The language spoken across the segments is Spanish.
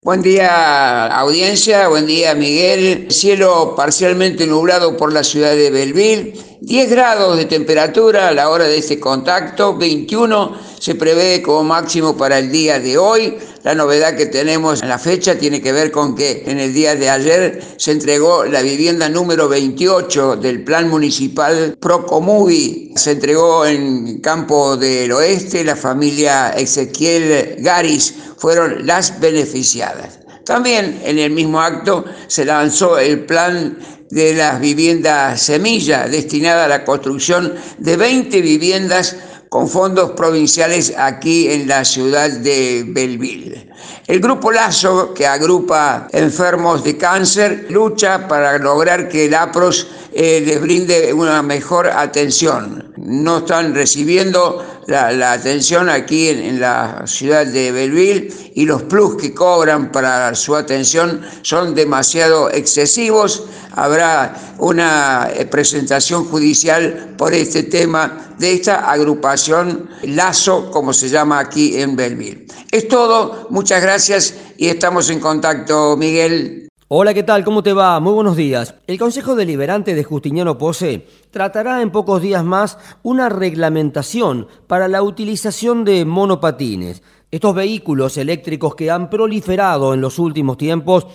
Buen día audiencia, buen día Miguel. Cielo parcialmente nublado por la ciudad de Belville, 10 grados de temperatura a la hora de este contacto, 21 se prevé como máximo para el día de hoy. La novedad que tenemos en la fecha tiene que ver con que en el día de ayer se entregó la vivienda número 28 del plan municipal Procomubi. Se entregó en Campo del Oeste, la familia Ezequiel Garis fueron las beneficiadas. También en el mismo acto se lanzó el plan de las viviendas semilla destinada a la construcción de 20 viviendas con fondos provinciales aquí en la ciudad de Belleville. El grupo Lazo, que agrupa enfermos de cáncer, lucha para lograr que el APROS eh, les brinde una mejor atención. No están recibiendo la, atención aquí en, la ciudad de Belleville y los plus que cobran para su atención son demasiado excesivos. Habrá una eh, presentación judicial por este tema de esta agrupación Lazo, como se llama aquí en Belleville. Es todo, muchas gracias y estamos en contacto, Miguel. Hola, ¿qué tal? ¿Cómo te va? Muy buenos días. El Consejo Deliberante de Justiniano Pose tratará en pocos días más una reglamentación para la utilización de monopatines. Estos vehículos eléctricos que han proliferado en los últimos tiempos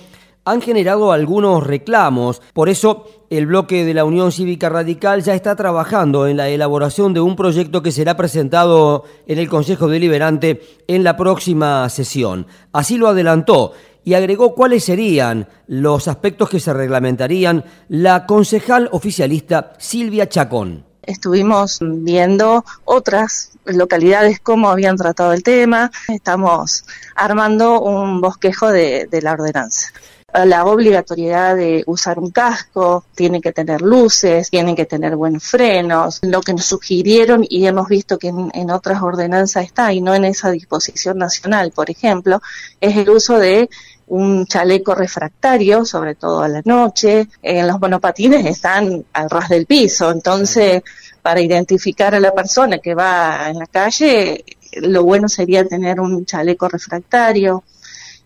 han generado algunos reclamos. Por eso, el bloque de la Unión Cívica Radical ya está trabajando en la elaboración de un proyecto que será presentado en el Consejo Deliberante en la próxima sesión. Así lo adelantó y agregó cuáles serían los aspectos que se reglamentarían la concejal oficialista Silvia Chacón. Estuvimos viendo otras localidades cómo habían tratado el tema. Estamos armando un bosquejo de, de la ordenanza la obligatoriedad de usar un casco, tienen que tener luces, tienen que tener buenos frenos. Lo que nos sugirieron y hemos visto que en, otras ordenanzas está y no en esa disposición nacional, por ejemplo, es el uso de un chaleco refractario, sobre todo a la noche. En los monopatines están al ras del piso, entonces para identificar a la persona que va en la calle, lo bueno sería tener un chaleco refractario.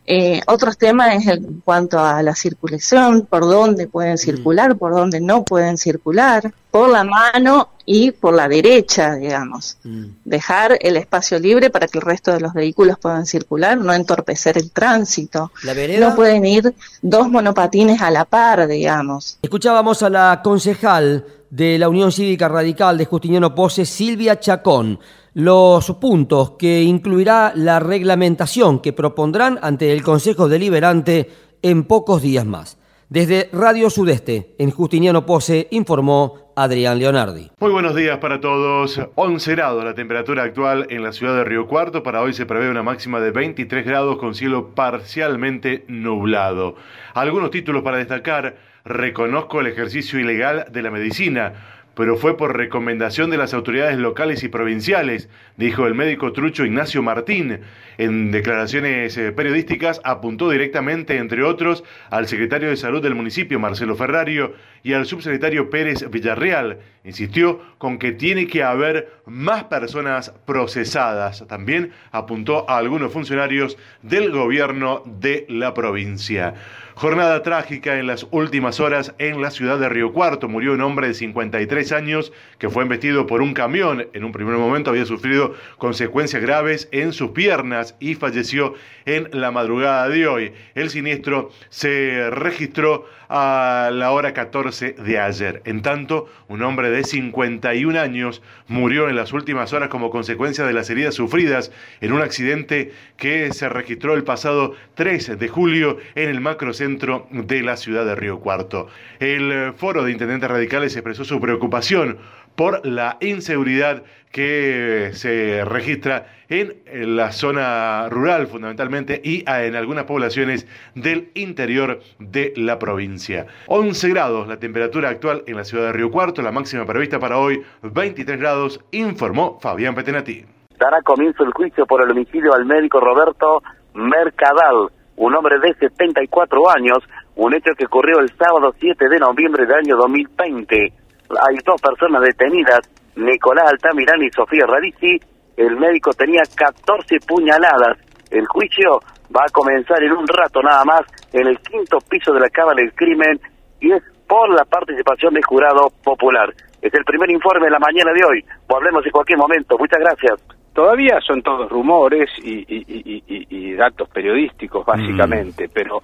Eh, otros temas es en cuanto a la circulación, por dónde pueden circular, por dónde no pueden circular, por la mano y por la derecha, digamos. Mm. Dejar el espacio libre para que el resto de los vehículos puedan circular, no entorpecer el tránsito. no pueden ir dos monopatines a la par, digamos. Escuchábamos a la concejal de la Unión Cívica Radical de Justiniano Pose, Silvia Chacón los puntos que incluirá la reglamentación que propondrán ante el Consejo Deliberante en pocos días más. Desde Radio Sudeste, en Justiniano Pose, informó Adrián Leonardi. Muy buenos días para todos. 11 grados la temperatura actual en la ciudad de Río Cuarto. Para hoy se prevé una máxima de 23 grados con cielo parcialmente nublado. Algunos títulos para destacar. Reconozco el ejercicio ilegal de la medicina pero fue por recomendación de las autoridades locales y provinciales, dijo el médico trucho Ignacio Martín. En declaraciones eh, periodísticas apuntó directamente, entre otros, al secretario de Salud del municipio, Marcelo Ferrario, y al subsecretario Pérez Villarreal. Insistió con que tiene que haber más personas procesadas. También apuntó a algunos funcionarios del gobierno de la provincia. Jornada trágica en las últimas horas en la ciudad de Río Cuarto. Murió un hombre de 53 años que fue embestido por un camión. En un primer momento había sufrido consecuencias graves en sus piernas y falleció en la madrugada de hoy. El siniestro se registró a la hora 14 de ayer. En tanto, un hombre de 51 años murió en las últimas horas como consecuencia de las heridas sufridas en un accidente que se registró el pasado 3 de julio en el macrocentro de la ciudad de Río Cuarto. El foro de intendentes radicales expresó su preocupación por la inseguridad que se registra en la zona rural fundamentalmente y en algunas poblaciones del interior de la provincia. 11 grados la temperatura actual en la ciudad de Río Cuarto, la máxima prevista para hoy 23 grados, informó Fabián Petenati. Dará comienzo el juicio por el homicidio al médico Roberto Mercadal, un hombre de 74 años, un hecho que ocurrió el sábado 7 de noviembre del año 2020 hay dos personas detenidas, Nicolás Altamirán y Sofía Radici. El médico tenía 14 puñaladas. El juicio va a comenzar en un rato nada más en el quinto piso de la Cámara del Crimen y es por la participación del jurado popular. Es el primer informe de la mañana de hoy. Volvemos en cualquier momento. Muchas gracias. Todavía son todos rumores y, datos periodísticos, básicamente, mm. pero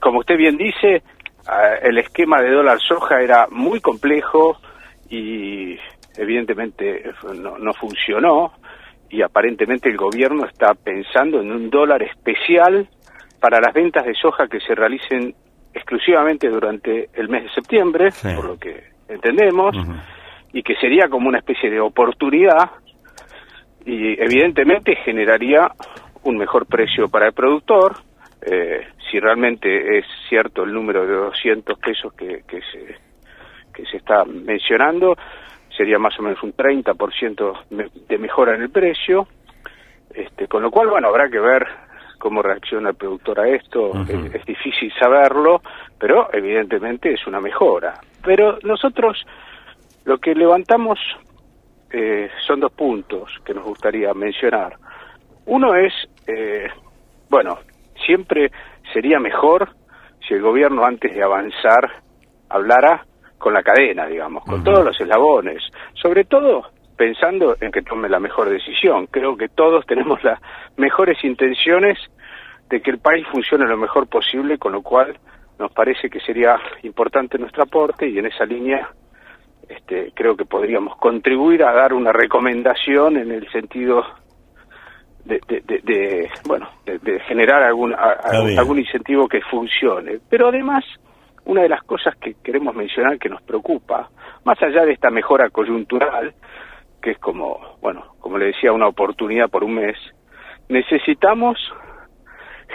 como usted bien dice, el esquema de dólar soja era muy complejo y evidentemente no, no funcionó y aparentemente el gobierno está pensando en un dólar especial para las ventas de soja que se realicen exclusivamente durante el mes de septiembre, por lo que entendemos, y que sería como una especie de oportunidad y evidentemente generaría un mejor precio para el productor, eh, si realmente es cierto el número de 200 pesos que, que, se, que se está mencionando, sería más o menos un 30% de mejora en el precio, este, con lo cual, bueno, habrá que ver cómo reacciona el productor a esto, es, difícil saberlo, pero evidentemente es una mejora. Pero nosotros lo que levantamos eh, son dos puntos que nos gustaría mencionar. Uno es, eh, bueno, siempre sería mejor si el gobierno antes de avanzar hablara con la cadena, digamos, con todos los eslabones, sobre todo pensando en que tome la mejor decisión. Creo que todos tenemos las mejores intenciones de que el país funcione lo mejor posible, con lo cual nos parece que sería importante nuestro aporte y en esa línea este, creo que podríamos contribuir a dar una recomendación en el sentido de, bueno de, generar algún algún incentivo que funcione. Pero además una de las cosas que queremos mencionar que nos preocupa más allá de esta mejora coyuntural que es como bueno como le decía una oportunidad por un mes necesitamos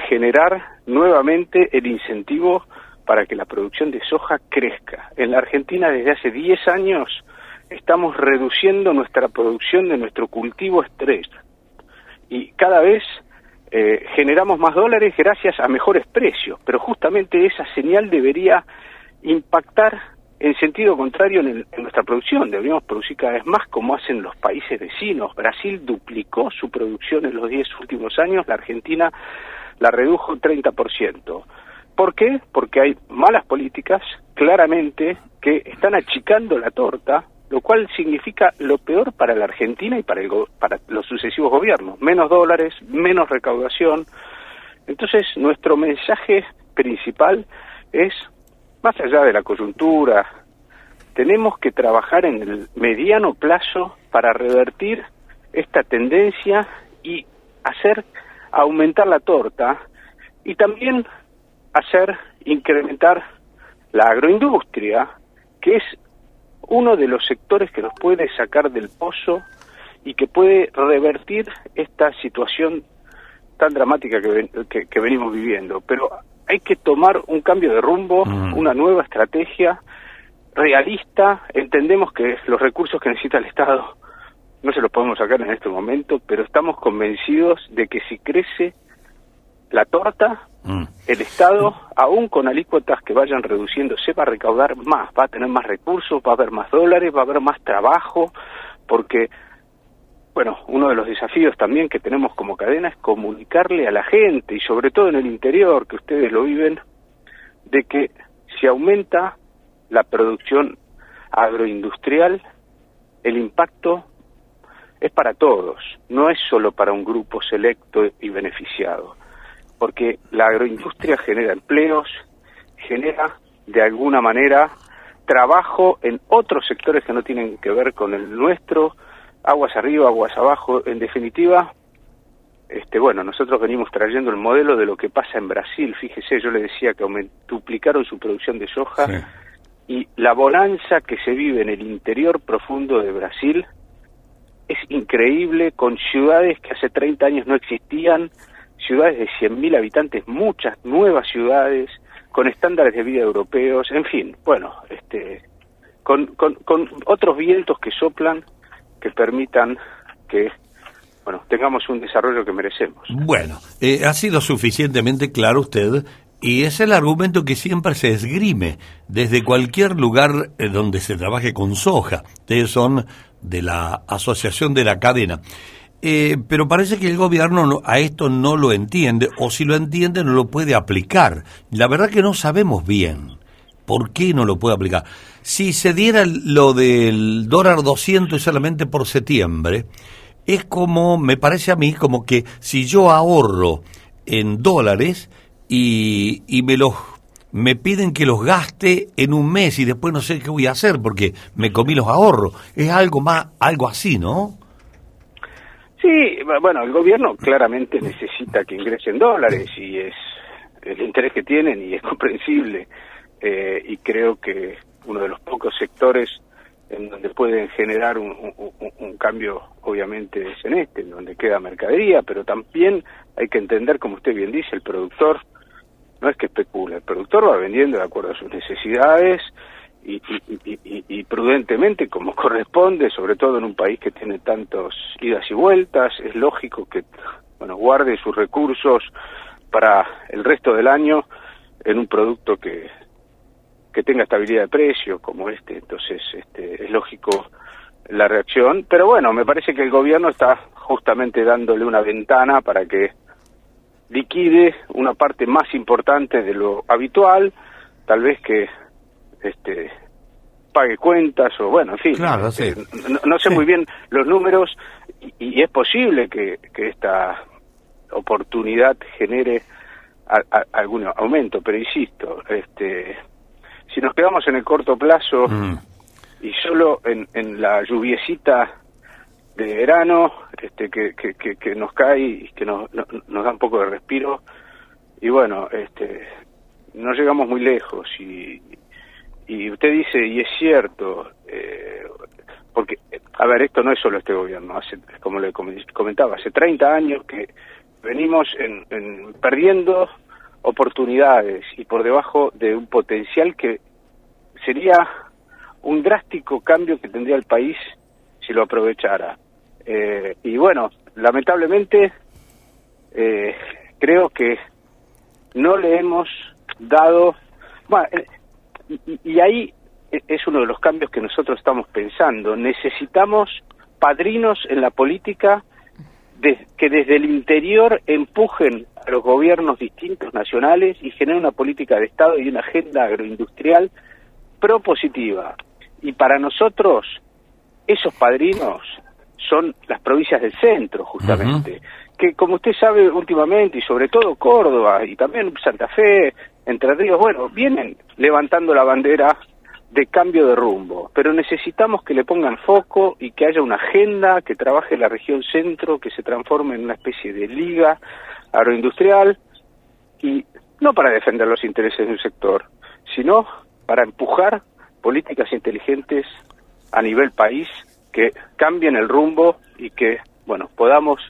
generar nuevamente el incentivo para que la producción de soja crezca. En la Argentina desde hace 10 años estamos reduciendo nuestra producción de nuestro cultivo estrés y cada vez eh, generamos más dólares gracias a mejores precios, pero justamente esa señal debería impactar en sentido contrario en, en, nuestra producción. Deberíamos producir cada vez más como hacen los países vecinos. Brasil duplicó su producción en los 10 últimos años, la Argentina la redujo un 30%. ¿Por qué? Porque hay malas políticas, claramente, que están achicando la torta, lo cual significa lo peor para la Argentina y para, el, para los sucesivos gobiernos. Menos dólares, menos recaudación. Entonces, nuestro mensaje principal es, más allá de la coyuntura, tenemos que trabajar en el mediano plazo para revertir esta tendencia y hacer aumentar la torta y también hacer incrementar la agroindustria, que es uno de los sectores que nos puede sacar del pozo y que puede revertir esta situación tan dramática que, que, venimos viviendo. Pero hay que tomar un cambio de rumbo, una nueva estrategia realista. Entendemos que los recursos que necesita el Estado no se los podemos sacar en este momento, pero estamos convencidos de que si crece la torta, mm. el Estado, aún con alícuotas que vayan reduciendo, se va a recaudar más, va a tener más recursos, va a haber más dólares, va a haber más trabajo, porque, bueno, uno de los desafíos también que tenemos como cadena es comunicarle a la gente, y sobre todo en el interior, que ustedes lo viven, de que si aumenta la producción agroindustrial, el impacto es para todos, no es solo para un grupo selecto y beneficiado, porque la agroindustria genera empleos, genera de alguna manera trabajo en otros sectores que no tienen que ver con el nuestro, aguas arriba, aguas abajo, en definitiva, este, bueno, nosotros venimos trayendo el modelo de lo que pasa en Brasil, fíjese, yo le decía que duplicaron su producción de soja y la bonanza que se vive en el interior profundo de Brasil es increíble, con ciudades que hace 30 años no existían, ciudades de 100.000 habitantes, muchas nuevas ciudades, con estándares de vida europeos, en fin, bueno, este, con, con, otros vientos que soplan que permitan que bueno, tengamos un desarrollo que merecemos. Bueno, eh, ha sido suficientemente claro usted y es el argumento que siempre se esgrime desde cualquier lugar eh, donde se trabaje con soja. Ustedes son de la Asociación de la Cadena. Eh, pero parece que el gobierno a esto no lo entiende, o si lo entiende no lo puede aplicar. La verdad que no sabemos bien por qué no lo puede aplicar. Si se diera lo del dólar 200 solamente por septiembre, es como, me parece a mí, como que si yo ahorro en dólares y, y me los me piden que los gaste en un mes y después no sé qué voy a hacer porque me comí los ahorros. Es algo más, algo así, ¿no? Sí, bueno, el gobierno claramente necesita que ingresen dólares y es el interés que tienen y es comprensible. Eh, y creo que uno de los pocos sectores en donde pueden generar un, cambio, obviamente, es en este, en donde queda mercadería, pero también hay que entender, como usted bien dice, el productor no es que especula, el productor va vendiendo de acuerdo a sus necesidades y, y, prudentemente como corresponde, sobre todo en un país que tiene tantos idas y vueltas, es lógico que bueno guarde sus recursos para el resto del año en un producto que que tenga estabilidad de precio como este, entonces este, es lógico la reacción, pero bueno, me parece que el gobierno está justamente dándole una ventana para que liquide una parte más importante de lo habitual, tal vez que este pague cuentas o bueno, en fin, este, no, sé muy bien los números y, es posible que, que, esta oportunidad genere algún aumento, pero insisto, este si nos quedamos en el corto plazo mm. y solo en, en, la lluviecita de verano este, que, que, que, nos cae y que nos, nos da un poco de respiro, y bueno, este, no llegamos muy lejos y, y usted dice, y es cierto, eh, porque, a ver, esto no es solo este gobierno, hace, como le comentaba, hace 30 años que venimos en perdiendo oportunidades y por debajo de un potencial que sería un drástico cambio que tendría el país si lo aprovechara. Eh, y bueno, lamentablemente eh, creo que no le hemos dado... Bueno, y, y ahí es uno de los cambios que nosotros estamos pensando. Necesitamos padrinos en la política que desde el interior empujen a los gobiernos distintos nacionales y generen una política de Estado y una agenda agroindustrial propositiva. Y para nosotros, esos padrinos son las provincias del centro, justamente. Que como usted sabe últimamente, y sobre todo Córdoba, y también Santa Fe, Entre Ríos, bueno, vienen levantando la bandera de cambio de rumbo, pero necesitamos que le pongan foco y que haya una agenda que trabaje la región centro, que se transforme en una especie de liga agroindustrial, y no para defender los intereses de un sector, sino para empujar políticas inteligentes a nivel país que cambien el rumbo y que, bueno, podamos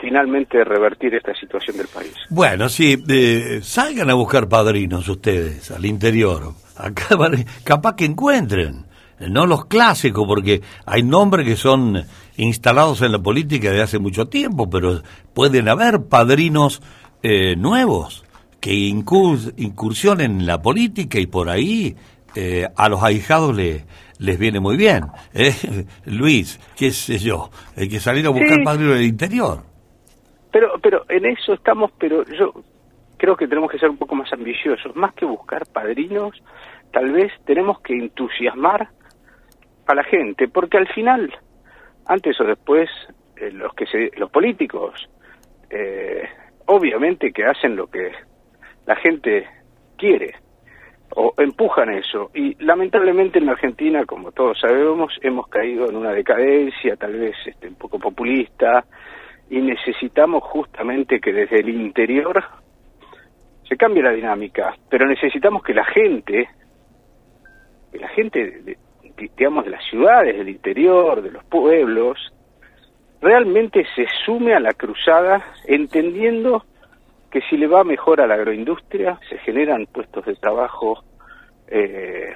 finalmente revertir esta situación del país. Bueno, sí, eh, salgan a buscar padrinos ustedes al interior. Acá, capaz que encuentren, no los clásicos, porque hay nombres que son instalados en la política de hace mucho tiempo, pero pueden haber padrinos eh, nuevos que incursionen en la política y por ahí eh, a los ahijados le, les viene muy bien. ¿eh? Luis, qué sé yo, hay que salir a buscar padrinos del interior. Pero, pero en eso estamos, pero yo creo que tenemos que ser un poco más ambiciosos. Más que buscar padrinos, tal vez tenemos que entusiasmar a la gente, porque al final, antes o después, eh, los que se, los políticos, obviamente que hacen lo que la gente quiere o empujan eso. Y lamentablemente en Argentina, como todos sabemos, hemos caído en una decadencia, tal vez este, un poco populista, y necesitamos justamente que desde el interior se cambie la dinámica, pero necesitamos que la gente, que la gente, digamos, de las ciudades, del interior, de los pueblos, realmente se sume a la cruzada entendiendo que si le va mejor a la agroindustria, se generan puestos de trabajo eh,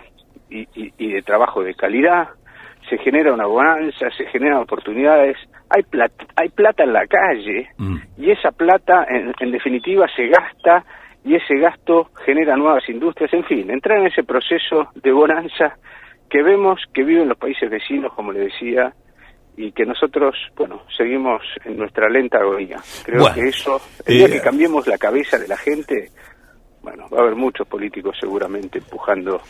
y, de trabajo de calidad, se genera una bonanza, se generan oportunidades, hay plata, hay plata en la calle mm. y esa plata en, definitiva se gasta y ese gasto genera nuevas industrias, en fin, entrar en ese proceso de bonanza que vemos que viven los países vecinos, como le decía, y que nosotros, bueno, seguimos en nuestra lenta agonía. Creo que eso, el día que cambiemos la cabeza de la gente, bueno, va a haber muchos políticos seguramente empujando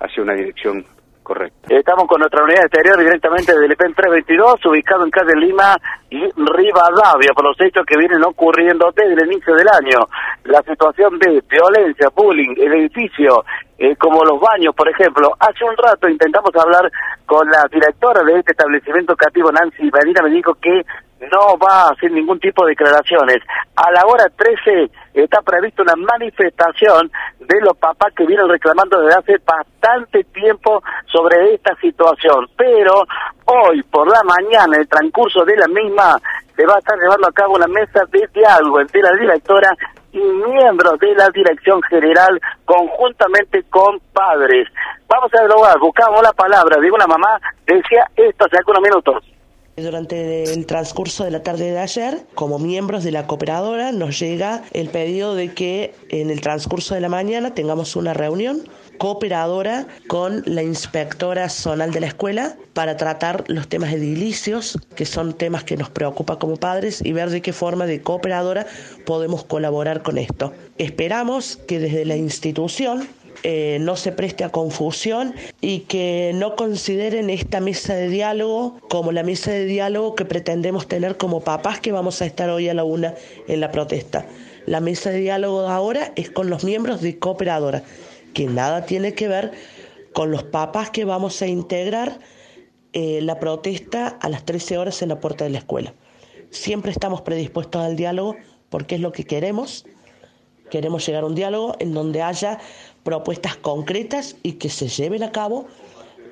hacia una dirección correcta. Estamos con nuestra unidad exterior directamente del EPEN 322, ubicado en calle Lima y Rivadavia, por los hechos que vienen ocurriendo desde el inicio del año. La situación de violencia, bullying, el edificio, eh, como los baños, por ejemplo. Hace un rato intentamos hablar con la directora de este establecimiento educativo, Nancy Medina, me dijo que no va a hacer ningún tipo de declaraciones. A la hora 13 está prevista una manifestación de los papás que vienen reclamando desde hace bastante tiempo sobre esta situación. Pero hoy por la mañana, en el transcurso de la misma, se va a estar llevando a cabo una mesa de diálogo entre la directora y miembros de la dirección general conjuntamente con padres. Vamos a dialogar, buscamos la palabra de una mamá, decía esto hace algunos minutos. Durante el transcurso de la tarde de ayer, como miembros de la cooperadora, nos llega el pedido de que en el transcurso de la mañana tengamos una reunión cooperadora con la inspectora zonal de la escuela para tratar los temas edilicios, que son temas que nos preocupan como padres, y ver de qué forma de cooperadora podemos colaborar con esto. Esperamos que desde la institución eh, no se preste a confusión y que no consideren esta mesa de diálogo como la mesa de diálogo que pretendemos tener como papás que vamos a estar hoy a la una en la protesta. La mesa de diálogo ahora es con los miembros de Cooperadora, que nada tiene que ver con los papás que vamos a integrar eh, la protesta a las 13 horas en la puerta de la escuela. Siempre estamos predispuestos al diálogo porque es lo que queremos. Queremos llegar a un diálogo en donde haya propuestas concretas y que se lleven a cabo,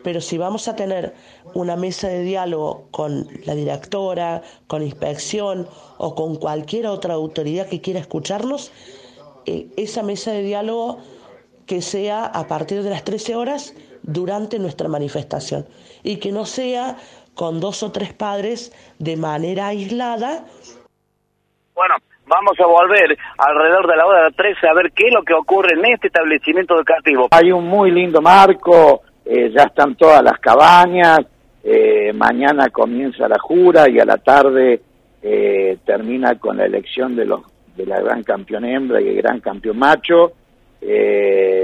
pero si vamos a tener una mesa de diálogo con la directora, con inspección o con cualquier otra autoridad que quiera escucharnos, eh, esa mesa de diálogo que sea a partir de las 13 horas durante nuestra manifestación y que no sea con dos o tres padres de manera aislada. Bueno, vamos a volver alrededor de la hora 13 a ver qué es lo que ocurre en este establecimiento educativo. Hay un muy lindo marco, eh, ya están todas las cabañas, eh, mañana comienza la jura y a la tarde eh, termina con la elección de los de la gran campeón hembra y el gran campeón macho.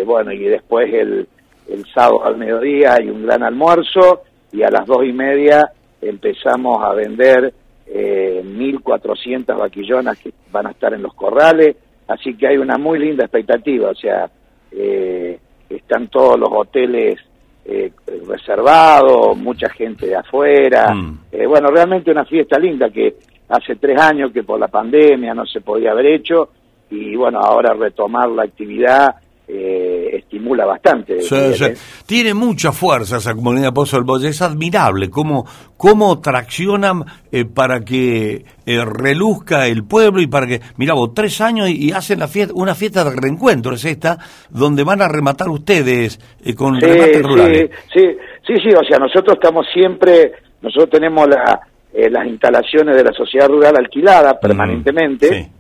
bueno, y después el, el sábado al mediodía hay un gran almuerzo y a las dos y media empezamos a vender eh, 1.400 vaquillonas que van a estar en los corrales, así que hay una muy linda expectativa, o sea, eh, están todos los hoteles eh, reservados, mucha gente de afuera, mm. eh, bueno, realmente una fiesta linda que hace tres años que por la pandemia no se podía haber hecho y bueno, ahora retomar la actividad eh, estimula bastante. Tiene mucha fuerza esa comunidad Pozo del es admirable cómo, cómo traccionan eh, para que eh, reluzca el pueblo y para que, mira vos, tres años y, hacen la fiesta, una fiesta de reencuentro, es esta, donde van a rematar ustedes con sí, remates rurales. Sí, sí, sí, o sea, nosotros estamos siempre, nosotros tenemos la, las instalaciones de la sociedad rural alquilada permanentemente.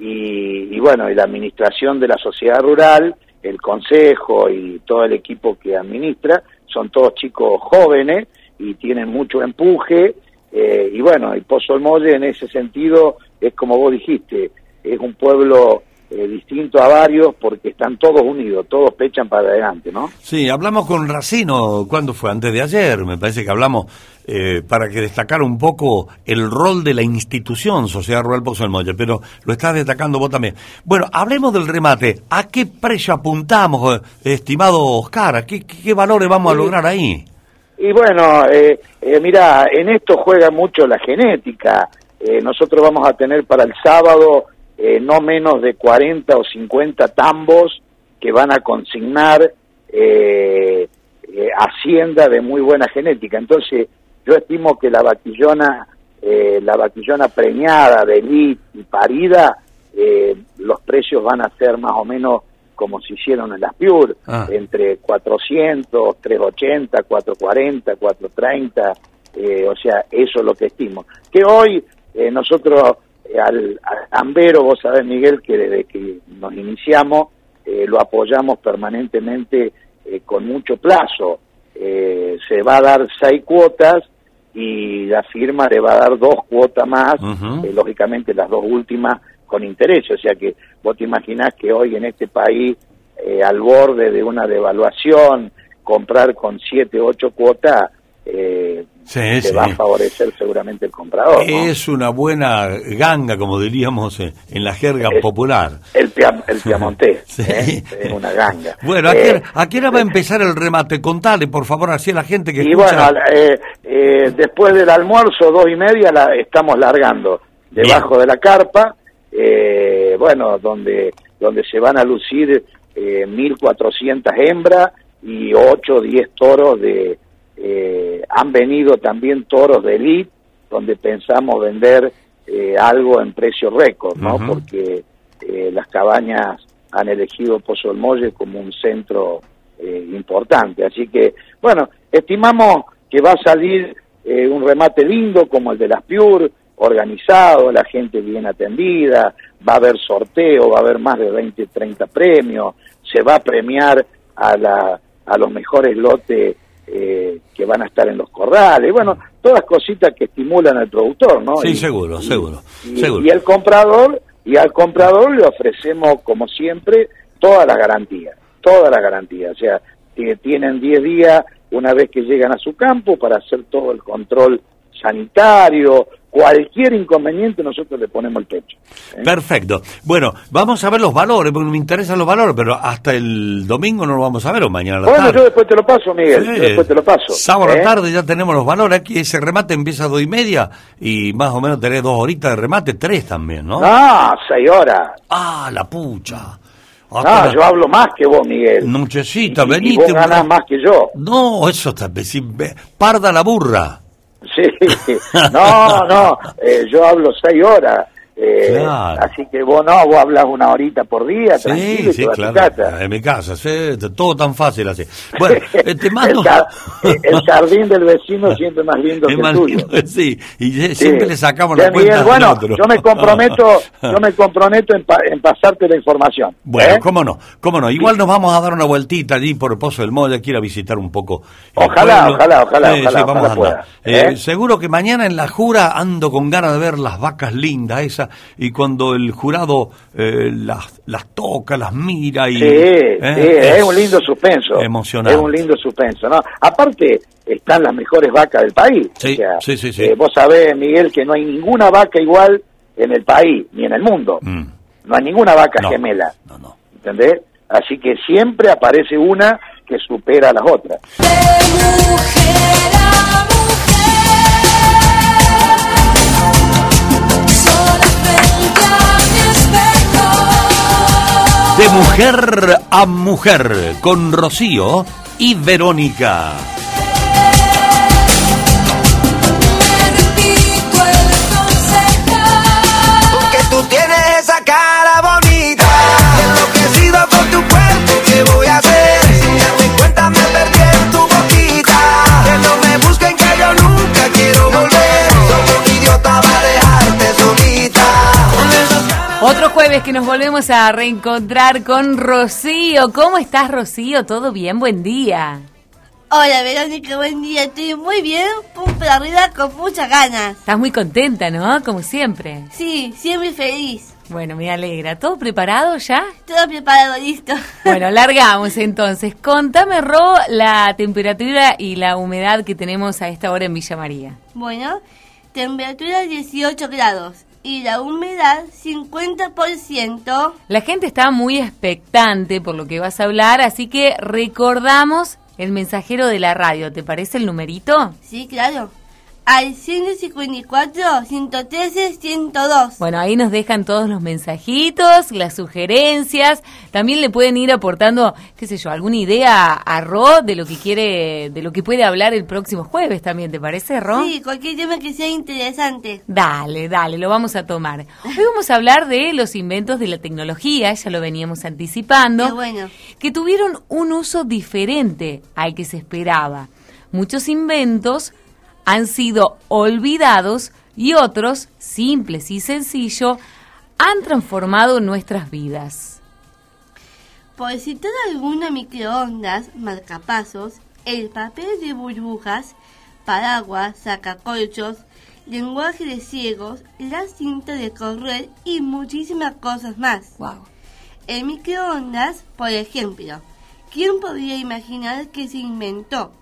Y, y, bueno, y la administración de la sociedad rural el consejo y todo el equipo que administra, son todos chicos jóvenes y tienen mucho empuje, eh, y bueno, el Pozo del Molle en ese sentido es como vos dijiste, es un pueblo eh, distinto a varios porque están todos unidos, todos pechan para adelante, ¿no? Sí, hablamos con Racino, ¿cuándo fue? Antes de ayer, me parece que hablamos eh, para que destacara un poco el rol de la institución Sociedad Rural Pozo del Molle, pero lo estás destacando vos también. Bueno, hablemos del remate. ¿A qué precio apuntamos, estimado Oscar? ¿Qué, qué valores vamos a lograr ahí? Y bueno, eh, mira, en esto juega mucho la genética. nosotros vamos a tener para el sábado eh, no menos de 40 o 50 tambos que van a consignar eh, eh, hacienda de muy buena genética. Entonces, yo estimo que la vaquillona, la vaquillona preñada de elite y parida, los precios van a ser más o menos como se hicieron en las Pure, ah. entre 400, 380, 440, 430, o sea, eso es lo que estimo. Que hoy nosotros al, Ambero, vos sabés Miguel, que desde que nos iniciamos eh, lo apoyamos permanentemente eh, con mucho plazo. Eh, se va a dar seis cuotas y la firma le va a dar dos cuotas más, eh, lógicamente las dos últimas con interés, o sea que vos te imaginás que hoy en este país, eh, al borde de una devaluación, comprar con siete, ocho cuotas, eh, te va a favorecer seguramente el comprador. Es una buena ganga, como diríamos en la jerga popular. El, el piamontés, ¿eh? es una ganga. Bueno, ¿a, qué, eh, hora va a empezar el remate? Contale, por favor, así a la gente que y bueno, eh, después del almuerzo, dos y media, la estamos largando debajo de la carpa, bueno, donde, donde se van a lucir 1.400 hembras y 8 o 10 toros de eh, han venido también toros de elite, donde pensamos vender eh, algo en precio récord, ¿no? Porque eh, las cabañas han elegido Pozo del Molle como un centro importante. Así que, bueno, estimamos que va a salir un remate lindo como el de las Pure, organizado, la gente bien atendida, va a haber sorteo, va a haber más de 20, 30 premios, se va a premiar a, la, a los mejores lotes eh, que van a estar en los corrales, bueno, todas cositas que estimulan al productor, ¿no? Sí, seguro, seguro, y, seguro. Y el comprador, y al comprador le ofrecemos, como siempre, toda la garantía, toda la garantía, o sea, tienen 10 días una vez que llegan a su campo para hacer todo el control sanitario, cualquier inconveniente nosotros le ponemos el pecho. ¿eh? Perfecto. Bueno, vamos a ver los valores, porque me interesan los valores, pero hasta el domingo no lo vamos a ver o mañana la bueno, yo después te lo paso, Miguel, después te lo paso. Sábado a ¿eh? tarde ya tenemos los valores, aquí ese remate empieza a dos y media y más o menos tenés dos horitas de remate, tres también, ¿no? Ah, seis horas. Ah, la pucha. Ah, yo hablo más que vos, Miguel. Nochecita, venite. Y vos ganás más que yo. No, eso está... Parda la burra. Sí, no, no, eh, yo hablo seis horas. Eh, Así que vos no, vos hablas una horita por día, tranquilo, sí, claro. casa. En mi casa, sí, todo tan fácil así. Bueno, eh, te mando... el, jardín del vecino siempre más lindo que el tuyo. sí, y siempre le sacamos la cuenta Bueno, yo me comprometo, yo me comprometo en, en pasarte la información. Bueno, ¿eh? cómo no, cómo no. Igual nos vamos a dar una vueltita allí por el Pozo del Molle, quiero visitar un poco. Ojalá, ojalá, ojalá, ojalá, vamos a andar. seguro que mañana en la jura ando con ganas de ver las vacas lindas esas y cuando el jurado eh, las, las toca, las mira y... Sí, ¿eh? es, un lindo suspenso. Emocionante. Es un lindo suspenso, ¿no? Aparte, están las mejores vacas del país. Sí, sí, sí. Eh, vos sabés, Miguel, que no hay ninguna vaca igual en el país, ni en el mundo. Mm. No hay ninguna vaca gemela. No, no. ¿Entendés? Así que siempre aparece una que supera a las otras. de mujer a mujer con Rocío y Verónica. Otro jueves que nos volvemos a reencontrar con Rocío. ¿Cómo estás, Rocío? ¿Todo bien? Buen día. Hola, Verónica, buen día. Estoy muy bien, pum para arriba, con muchas ganas. Estás muy contenta, ¿no? Como siempre. Sí, siempre feliz. Bueno, me alegra. ¿Todo preparado ya? Todo preparado, listo. Bueno, largamos entonces. Contame, Ro, la temperatura y la humedad que tenemos a esta hora en Villa María. Bueno, temperatura 18 grados y la humedad 50%. La gente está muy expectante por lo que vas a hablar, así que recordamos el mensajero de la radio. ¿Te parece el numerito? Sí, claro al 154 113 102. Bueno, ahí nos dejan todos los mensajitos, las sugerencias. También le pueden ir aportando, qué sé yo, alguna idea a Ro de lo que quiere, de lo que puede hablar el próximo jueves también, ¿te parece, Ro? Sí, cualquier tema que sea interesante. Dale, dale, lo vamos a tomar. Hoy vamos a hablar de los inventos de la tecnología, ya lo veníamos anticipando. Qué bueno. Que tuvieron un uso diferente al que se esperaba. Muchos inventos han sido olvidados y otros, simples y sencillos, han transformado nuestras vidas. Por citar alguna microondas, marcapasos, el papel de burbujas, paraguas, sacacolchos, lenguaje de ciegos, la cinta de correr y muchísimas cosas más. Wow. El microondas, por ejemplo, ¿quién podría imaginar que se inventó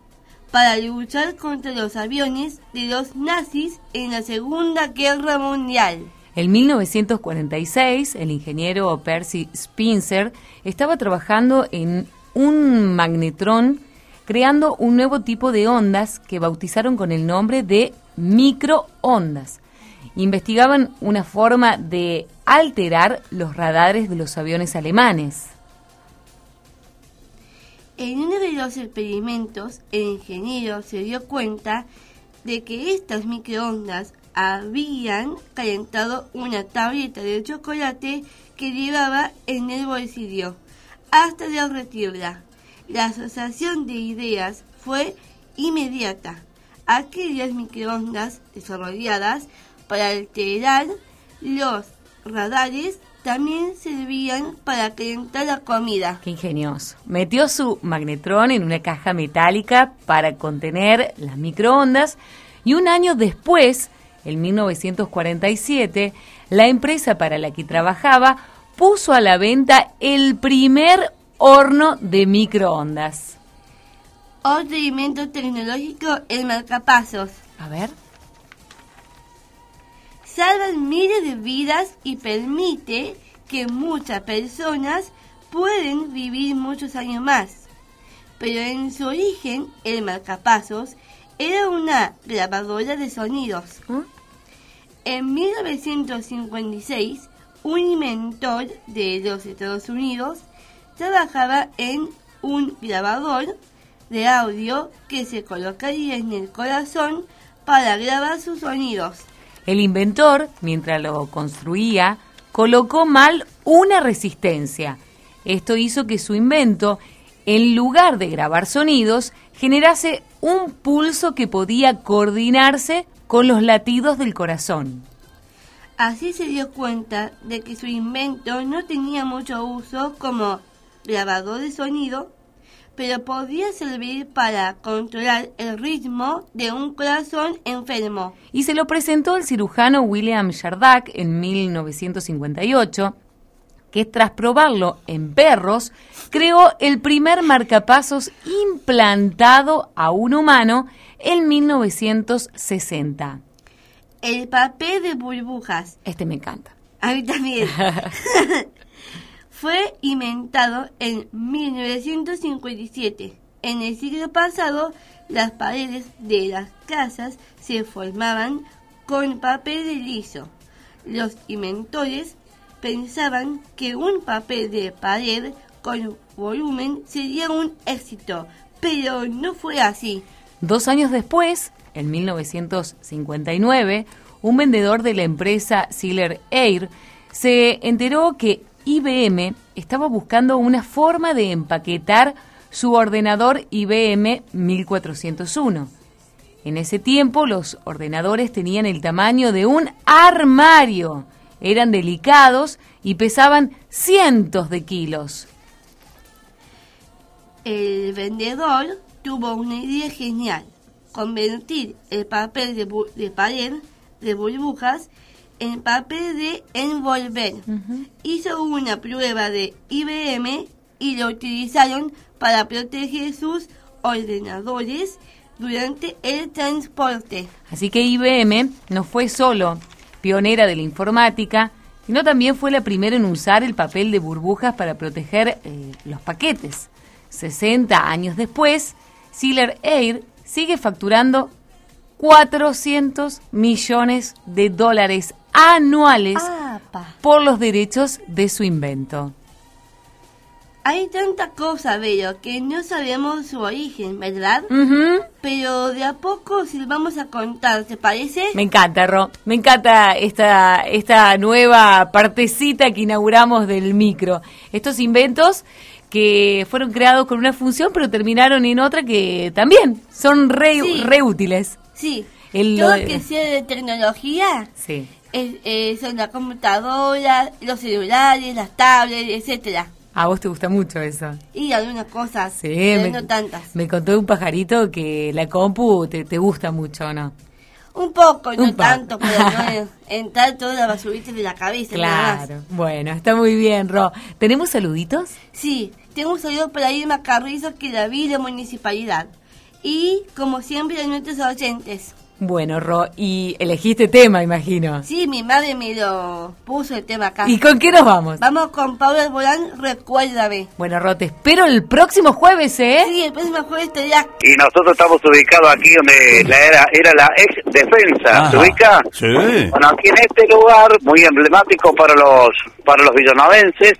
para luchar contra los aviones de los nazis en la Segunda Guerra Mundial? En 1946, el ingeniero Percy Spencer estaba trabajando en un magnetrón creando un nuevo tipo de ondas que bautizaron con el nombre de microondas. Investigaban una forma de alterar los radares de los aviones alemanes. En uno de los experimentos, el ingeniero se dio cuenta de que estas microondas habían calentado una tableta de chocolate que llevaba en el bolsillo hasta derretirla. La asociación de ideas fue inmediata. Aquellas microondas desarrolladas para alterar los radares también servían para calentar la comida. Qué ingenioso. Metió su magnetrón en una caja metálica para contener las microondas y un año después, en 1947, la empresa para la que trabajaba puso a la venta el primer horno de microondas. Otro invento tecnológico, el marcapasos. A ver. Salvan miles de vidas y permite que muchas personas pueden vivir muchos años más. Pero en su origen, el marcapasos era una grabadora de sonidos. ¿Ah? En 1956, un inventor de los Estados Unidos trabajaba en un grabador de audio que se colocaría en el corazón para grabar sus sonidos. El inventor, mientras lo construía, colocó mal una resistencia. Esto hizo que su invento, en lugar de grabar sonidos, generase un pulso que podía coordinarse con los latidos del corazón. Así se dio cuenta de que su invento no tenía mucho uso como grabador de sonido, pero podía servir para controlar el ritmo de un corazón enfermo. Y se lo presentó el cirujano William Shardak en 1958, que tras probarlo en perros, creó el primer marcapasos implantado a un humano en 1960. El papel de burbujas. Este me encanta. A mí también. Fue inventado en 1957. En el siglo pasado, las paredes de las casas se formaban con papel de liso. Los inventores pensaban que un papel de pared con volumen sería un éxito, pero no fue así. Dos años después, en 1959, un vendedor de la empresa Sealer Air se enteró que IBM estaba buscando una forma de empaquetar su ordenador IBM 1401. En ese tiempo los ordenadores tenían el tamaño de un armario, eran delicados y pesaban cientos de kilos. El vendedor tuvo una idea genial, convertir el papel de, pared de burbujas en papel de envolver. Hizo una prueba de IBM y lo utilizaron para proteger sus ordenadores durante el transporte. Así que IBM no fue solo pionera de la informática, sino también fue la primera en usar el papel de burbujas para proteger eh, los paquetes. 60 años después, Sealer Air sigue facturando 400 millones de dólares anuales por los derechos de su invento. Hay tanta cosa, Vero, que no sabemos su origen, ¿verdad? Ujú. Pero de a poco si vamos a contar, ¿te parece? Me encanta, Ro. Me encanta esta, esta nueva partecita que inauguramos del micro. Estos inventos que fueron creados con una función, pero terminaron en otra que también son re, Sí. re útiles. Sí. El- Todo lo- que sea de tecnología Sí. Eh, son la computadora, los celulares, las tablets, etcétera. A vos te gusta mucho eso. Y algunas cosas, Sí, pero me, no tantas. me contó un pajarito que la compu te, te gusta mucho, ¿o ¿no? Un poco, no poco. tanto, pero no entrar todas las basuritas de la cabeza. Claro. Bueno, está muy bien, Ro. ¿Tenemos saluditos? Sí, tengo un saludo para Irma Carrizo que la vi de municipalidad. Y, como siempre, a nuestros oyentes. Bueno, Ro, y elegiste tema, imagino. Sí, mi madre me lo puso el tema acá. ¿Y con qué nos vamos? Vamos con Pablo Alborán, Recuérdame. Bueno, Ro, te espero el próximo jueves, ¿eh? Sí, el próximo jueves estaría Y nosotros estamos ubicados aquí donde la era, era la ex defensa. ¿Se ubica? Sí. Bueno, aquí en este lugar, muy emblemático para los para los villanovenses,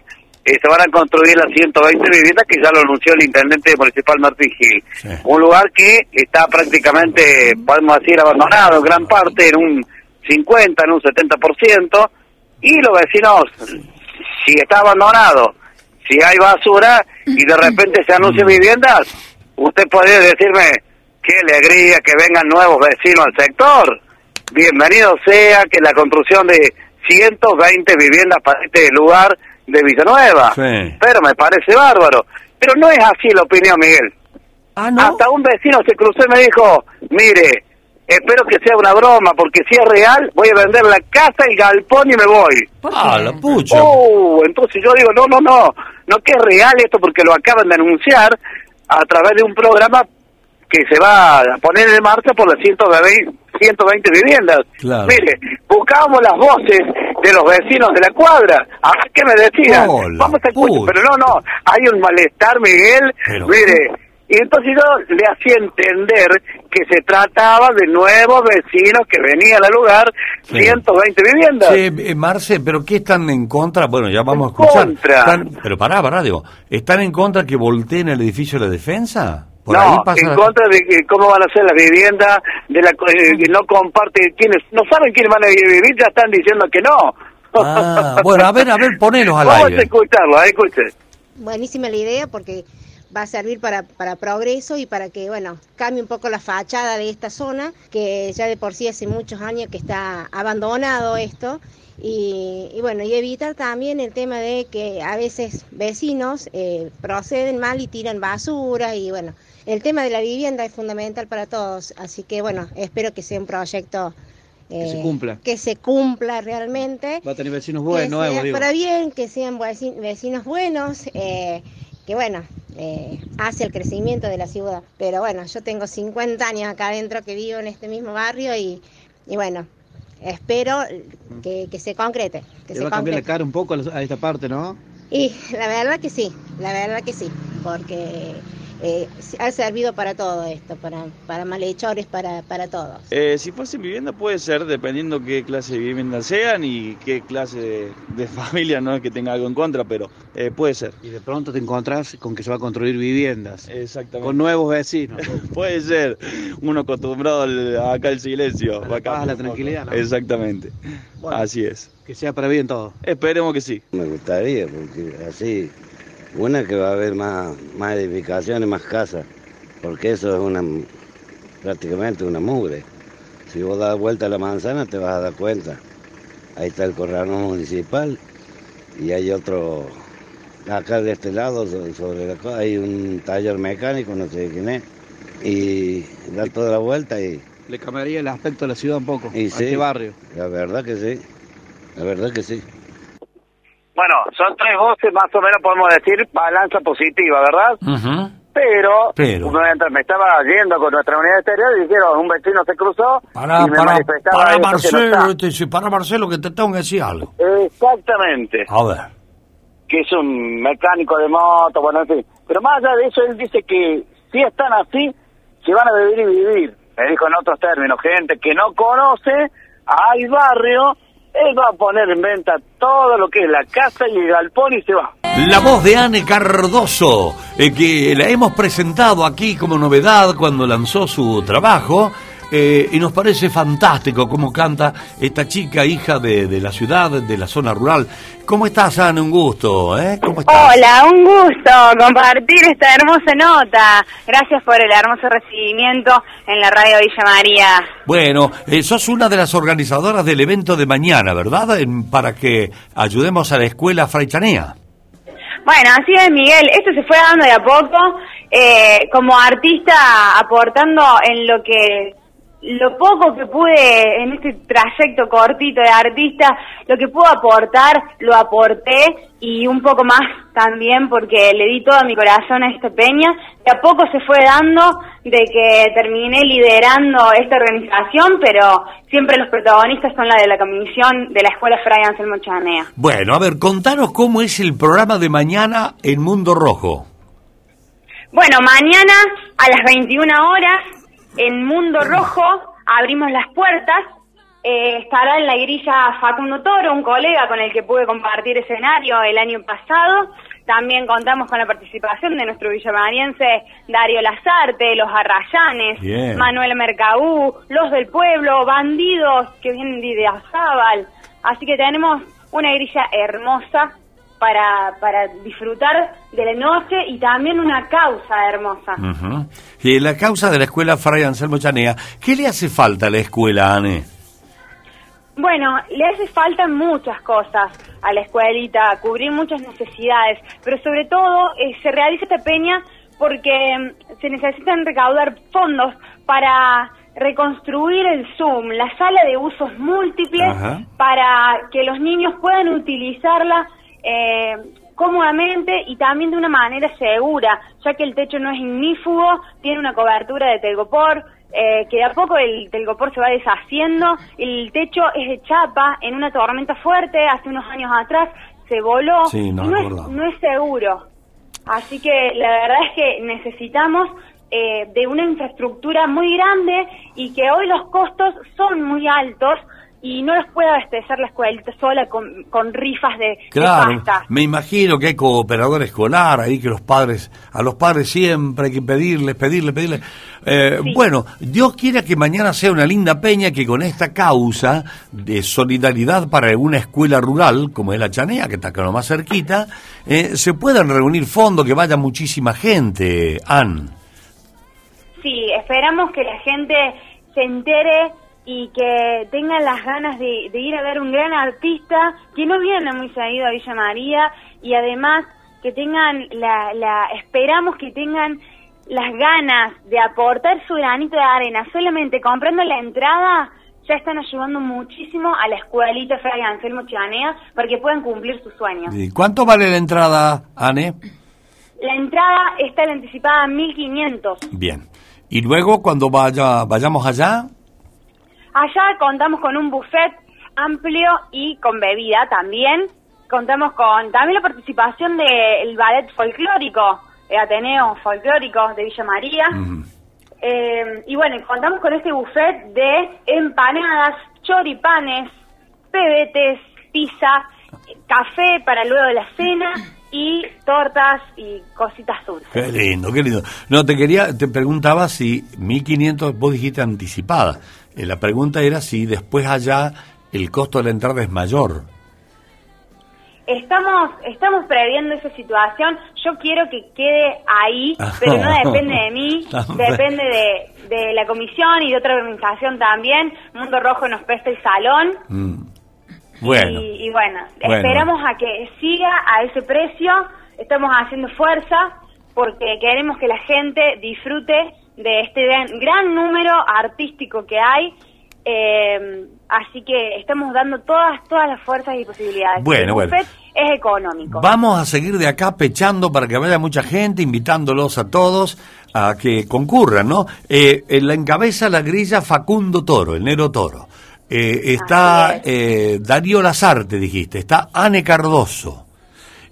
eh, se van a construir las 120 viviendas que ya lo anunció el intendente municipal Martín Gil. Sí. Un lugar que está prácticamente, podemos decir, abandonado en gran parte, en un 50, en un 70%, y los vecinos, si está abandonado, si hay basura y de repente se anuncian viviendas, usted puede decirme qué alegría que vengan nuevos vecinos al sector. Bienvenido sea que la construcción de 120 viviendas para este lugar de Villanueva. Sí. Pero me parece bárbaro. Pero no es así la opinión, Miguel. Ah, ¿no? Hasta un vecino se cruzó y me dijo, mire, espero que sea una broma, porque si es real, voy a vender la casa, el galpón y me voy. Ah, la pucha. Oh, entonces yo digo, no, no, no, no que es real esto porque lo acaban de anunciar a través de un programa que se va a poner en marcha por las 120, 120 viviendas. Claro. Mire, buscábamos las voces de los vecinos de la cuadra, a ver qué me decían. Vamos a escuchar, pero no, no, hay un malestar, Miguel. Pero- Mire, y entonces yo le hacía entender que se trataba de nuevos vecinos que venían al lugar, Sí. 120 viviendas. Sí, eh, Marce, ¿pero qué están en contra? Bueno, ya vamos En a escuchar. contra. Están- pero pará, pará, digo. ¿Están en contra que volteen el edificio de la defensa? Por ahí no, pasa en la- contra de que cómo van a ser las viviendas, de la, eh, que no comparte, quienes no saben quiénes van a vivir, ya están diciendo que no. Ah, bueno, a ver, a ver, ponelos al Vamos a aire. escucharlo, eh, escuche. Buenísima la idea porque va a servir para, para progreso y para que, bueno, cambie un poco la fachada de esta zona, que ya de por sí hace muchos años que está abandonado esto. Y, y bueno, y evitar también el tema de que a veces vecinos eh, proceden mal y tiran basura y bueno, el tema de la vivienda es fundamental para todos, así que bueno, espero que sea un proyecto Que se eh, cumpla. que se cumpla realmente Va a tener vecinos buenos, nuevos, digo. para bien, que sean veci- vecinos buenos, eh, que bueno, eh, hace el crecimiento de la ciudad. Pero bueno, yo tengo 50 años acá adentro que vivo en este mismo barrio y, y bueno, espero que, que se concrete. Que se va a cambiar la cara un poco a esta parte, ¿no? Y la verdad que sí, la verdad que sí, porque eh, ha servido para todo esto, para, para malhechores, para, para todos. Eh, si fuesen vivienda puede ser, dependiendo qué clase de vivienda sean y qué clase de, de familia, no es que tenga algo en contra, pero eh, puede ser. Y de pronto te encontrás con que se va a construir viviendas. Exactamente. Con nuevos vecinos. Puede ser, uno acostumbrado al- acá al silencio. A la acá paz, a la tranquilidad, ¿no? Exactamente, Bueno. así es. Que sea para bien todo. Esperemos que sí. Me gustaría, porque así, una que va a haber más, más edificaciones, más casas, porque eso es una prácticamente una mugre. Si vos das vuelta a la manzana te vas a dar cuenta. Ahí está el corralón municipal y hay otro, acá de este lado, so- sobre la cosa, hay un taller mecánico, no sé quién es, y dar toda la vuelta y, Le cambiaría el aspecto de la ciudad un poco. y a sí, este barrio. la verdad que sí, la verdad que sí. Bueno, son tres voces, más o menos podemos decir balanza positiva, ¿verdad? Pero, me estaba yendo con nuestra unidad exterior y dijeron, un vecino se cruzó Para, y me para, manifestaba para no Marcelo, está. te- sí, para Marcelo, que te tengo que decir algo. Exactamente, A ver. que es un mecánico de moto, bueno, en fin. Pero más allá de eso, él dice que si están así, se van a vivir y vivir. Me dijo en otros términos, gente que no conoce, hay barrio, él va a poner en venta todo lo que es la casa y el galpón y se va. La voz de Anne Cardoso, eh, que la hemos presentado aquí como novedad cuando lanzó su trabajo. Eh, y nos parece fantástico cómo canta esta chica, hija de, de la ciudad, de la zona rural. ¿Cómo estás, Anne? Un gusto, ¿eh? ¿Cómo estás? Hola, un gusto compartir esta hermosa nota. Gracias por el hermoso recibimiento en la radio Villa María. Bueno, eh, sos una de las organizadoras del evento de mañana, ¿verdad? En- para que ayudemos a la escuela Fraitanea. Bueno, así es, Miguel. Esto se fue dando de a poco, eh, como artista aportando en lo que lo poco que pude en este trayecto cortito de artista, lo que pude aportar, lo aporté y un poco más también porque le di todo mi corazón a esta peña. De a poco se fue dando de que terminé liderando esta organización, pero siempre los protagonistas son la de la comisión de la Escuela Fray Anselmo Chanea. Bueno, a ver, contanos cómo es el programa de mañana en Mundo Rojo. Bueno, mañana a las 21 horas en Mundo Rojo abrimos las puertas. Eh, estará en la grilla Facundo Toro, un colega con el que pude compartir escenario el año pasado. También contamos con la participación de nuestro villamariense Darío Lazarte, los Arrayanes, Bien. Manuel Mercabú, los del pueblo, bandidos que vienen de Azábal. Así que tenemos una grilla hermosa para, para disfrutar de la noche y también una causa hermosa. Y la causa de la escuela Fray Anselmo Chanea, ¿qué le hace falta a la escuela, Ane? Bueno, le hace falta muchas cosas a la escuelita, cubrir muchas necesidades, pero sobre todo eh, se realiza esta peña porque mm, se necesitan recaudar fondos para reconstruir el Zoom, la sala de usos múltiples, Ajá. para que los niños puedan utilizarla eh, cómodamente y también de una manera segura, ya que el techo no es ignífugo, tiene una cobertura de telgopor, eh, que de a poco el telgopor se va deshaciendo, el techo es de chapa, en una tormenta fuerte, hace unos años atrás, se voló, Sí, no no, es, no es seguro. Así que la verdad es que necesitamos eh, de una infraestructura muy grande y que hoy los costos son muy altos y no los puede abastecer la escuelita sola con, con rifas de, de Claro, pasta. me imagino que hay cooperador escolar ahí que los padres, a los padres siempre hay que pedirles, pedirles, pedirles. Eh, Bueno, Dios quiera que mañana sea una linda peña que con esta causa de solidaridad para una escuela rural, como es la Chanea, que está acá más cerquita, eh, se puedan reunir fondos, que vaya muchísima gente, Ann. Sí, esperamos que la gente se entere y que tengan las ganas de, de ir a ver un gran artista que no viene muy seguido a Villa María y además que tengan la, la esperamos que tengan las ganas de aportar su granito de arena solamente comprando la entrada ya están ayudando muchísimo a la escuelita Fray Anselmo Chanea para que puedan cumplir sus sueños. ¿Y ¿Cuánto vale la entrada, Anne? La entrada está la anticipada a 1500. Bien. Y luego, cuando vaya, vayamos allá, Allá contamos con un buffet amplio y con bebida también. Contamos con también la participación del ballet folclórico, el Ateneo Folclórico de Villa María. Eh, y bueno, contamos con este buffet de empanadas, choripanes, pebetes, pizza, café para luego de la cena y tortas y cositas dulces. Qué lindo, qué lindo. No, te quería, te preguntaba si 1500, vos dijiste anticipada. Eh, la pregunta era si después allá el costo de la entrada es mayor. Estamos, estamos previendo esa situación. Yo quiero que quede ahí, pero no depende de mí, depende de, de la comisión y de otra organización también. Mundo Rojo nos presta el salón. Mm. Bueno, Y, y bueno, Bueno. esperamos a que siga a ese precio. Estamos haciendo fuerza porque queremos que la gente disfrute de este gran, número artístico que hay. Eh, así que estamos dando todas todas las fuerzas y posibilidades. Bueno, El bueno. es económico. vamos a seguir de acá pechando para que vaya mucha gente, invitándolos a todos a que concurran, ¿no? Eh, en la encabeza la grilla Facundo Toro, el Nero Toro. Eh, está eh, Darío Lazarte, dijiste, está Ane Cardoso.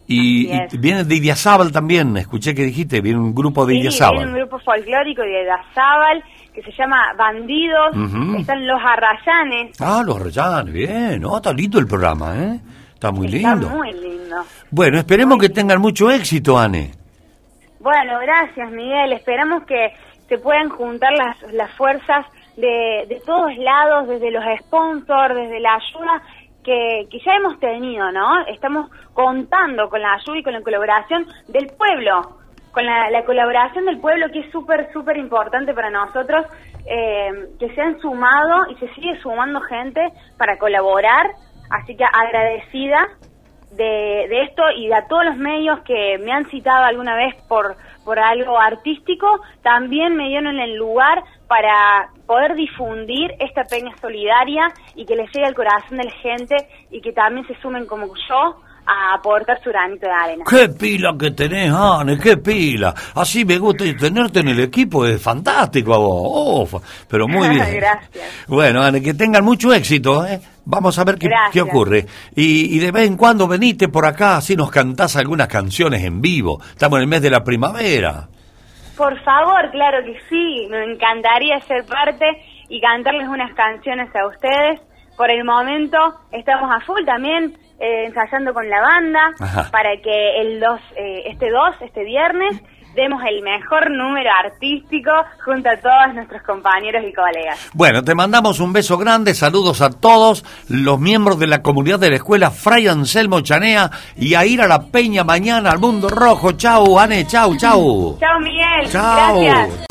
Y, y viene de Idiazábal también, escuché que dijiste, viene un grupo de Sí, Idiazábal. hay un grupo folclórico de Dazábal que se llama Bandidos. Están los Arrayanes. Ah, los Rayanes, bien, ¿no? Está lindo el programa, ¿eh? Está muy Está lindo. muy lindo. Bueno, esperemos que tengan mucho éxito, Ane. Bueno, gracias Miguel. Esperamos que se puedan juntar las, las fuerzas de, de todos lados, desde los sponsors, desde la ayuda que, que ya hemos tenido, ¿no? Estamos contando con la ayuda y con la colaboración del pueblo, con la, la colaboración del pueblo que es súper, súper importante para nosotros, eh, que se han sumado y se sigue sumando gente para colaborar, así que agradecida de, de esto y a todos los medios que me han citado alguna vez por, por algo artístico, también me dieron el lugar para poder difundir esta peña solidaria y que le llegue al corazón de la gente y que también se sumen como yo a aportar su granito de arena. ¡Qué pila que tenés, Anne! ¡Qué pila! Así me gusta tenerte en el equipo, es fantástico a vos. Oh, pero muy bien. Gracias. Bueno, Anne, que tengan mucho éxito, ¿eh? Vamos a ver qué, qué ocurre. Y, y de vez en cuando venite por acá, así nos cantás algunas canciones en vivo. Estamos en el mes de la primavera. Por favor, claro que sí, me encantaría ser parte y cantarles unas canciones a ustedes. Por el momento estamos a full también eh, ensayando con la banda Ajá. para que el 2, eh, este 2, este viernes, demos el mejor número artístico junto a todos nuestros compañeros y colegas. Bueno, te mandamos un beso grande, saludos a todos los miembros de la comunidad de la escuela Fray Anselmo Chanea y a ir a la peña mañana al Mundo Rojo. Chau, Ane, chau, chau. Chao Miguel, Chao. gracias.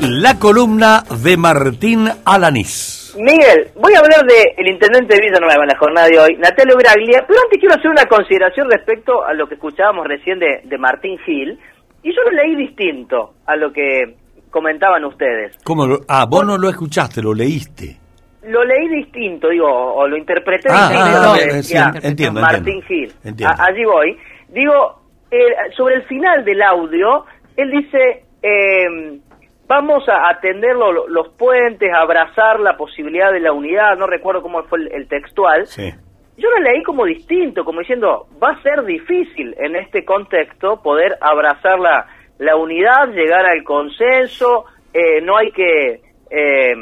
La columna de Martín Alanís. Miguel, voy a hablar del intendente de Villanueva en la jornada de hoy, Natalio Braglia, pero antes quiero hacer una consideración respecto a lo que escuchábamos recién de, de Martín Gil, y yo lo leí distinto a lo que comentaban ustedes. ¿Cómo lo- ah, vos no lo escuchaste, lo leíste. Lo leí distinto, digo, o lo interpreté Ah, distinto ah, decía sí, entiendo, Martín entiendo. Gil. Entiendo. A- allí voy. Digo, eh, sobre el final del audio, él dice, eh, vamos a atender lo- los puentes, a abrazar la posibilidad de la unidad, no recuerdo cómo fue el, el textual. Sí. Yo lo leí como distinto, como diciendo, va a ser difícil en este contexto poder abrazar la, la unidad, llegar al consenso, eh, no hay que eh,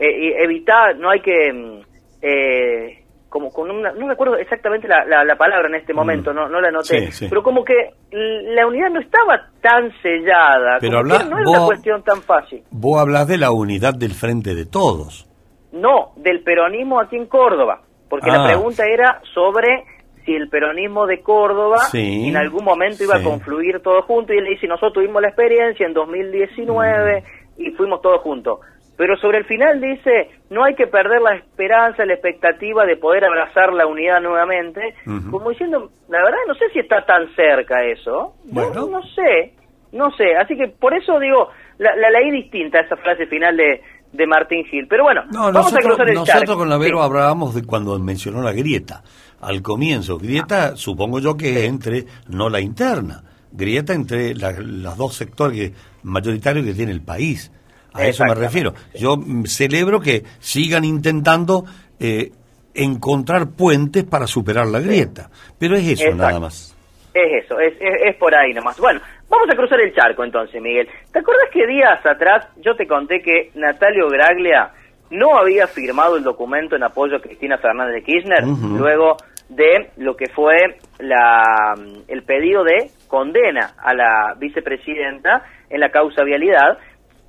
eh, evitar, no hay que, eh, como con una, no recuerdo exactamente la, la, la palabra en este momento, no, no la Sí, sí. pero como que la unidad no estaba tan sellada, Pero como habla- que no era una cuestión tan fácil. Vos hablas de la unidad del frente de todos. No, del peronismo aquí en Córdoba, porque Ah. la pregunta era sobre si el peronismo de Córdoba Sí, en algún momento iba a confluir todo junto y él dice, nosotros tuvimos la experiencia en 2019 Mm. y fuimos todos juntos. Pero sobre el final dice, no hay que perder la esperanza, la expectativa de poder abrazar la unidad nuevamente, como diciendo, la verdad no sé si está tan cerca eso, Bueno. no, no sé, no sé, así que por eso digo, la, la leí distinta esa frase final de, de Martín Gil, pero bueno, No, vamos a nosotros, cruzar el nosotros charco. con la Vero Sí. hablábamos de cuando mencionó la grieta. Al comienzo, grieta supongo yo que es entre, no la interna, grieta entre los dos sectores mayoritarios que tiene el país. A eso me refiero. Yo celebro que sigan intentando eh, encontrar puentes para superar la grieta. Pero es eso Exacto. nada más. Es eso, es, es, es por ahí nomás. Bueno, vamos a cruzar el charco entonces, Miguel. ¿Te acuerdas que días atrás yo te conté que Natalio Graglia no había firmado el documento en apoyo a Cristina Fernández de Kirchner luego de lo que fue la, el pedido de condena a la vicepresidenta en la causa vialidad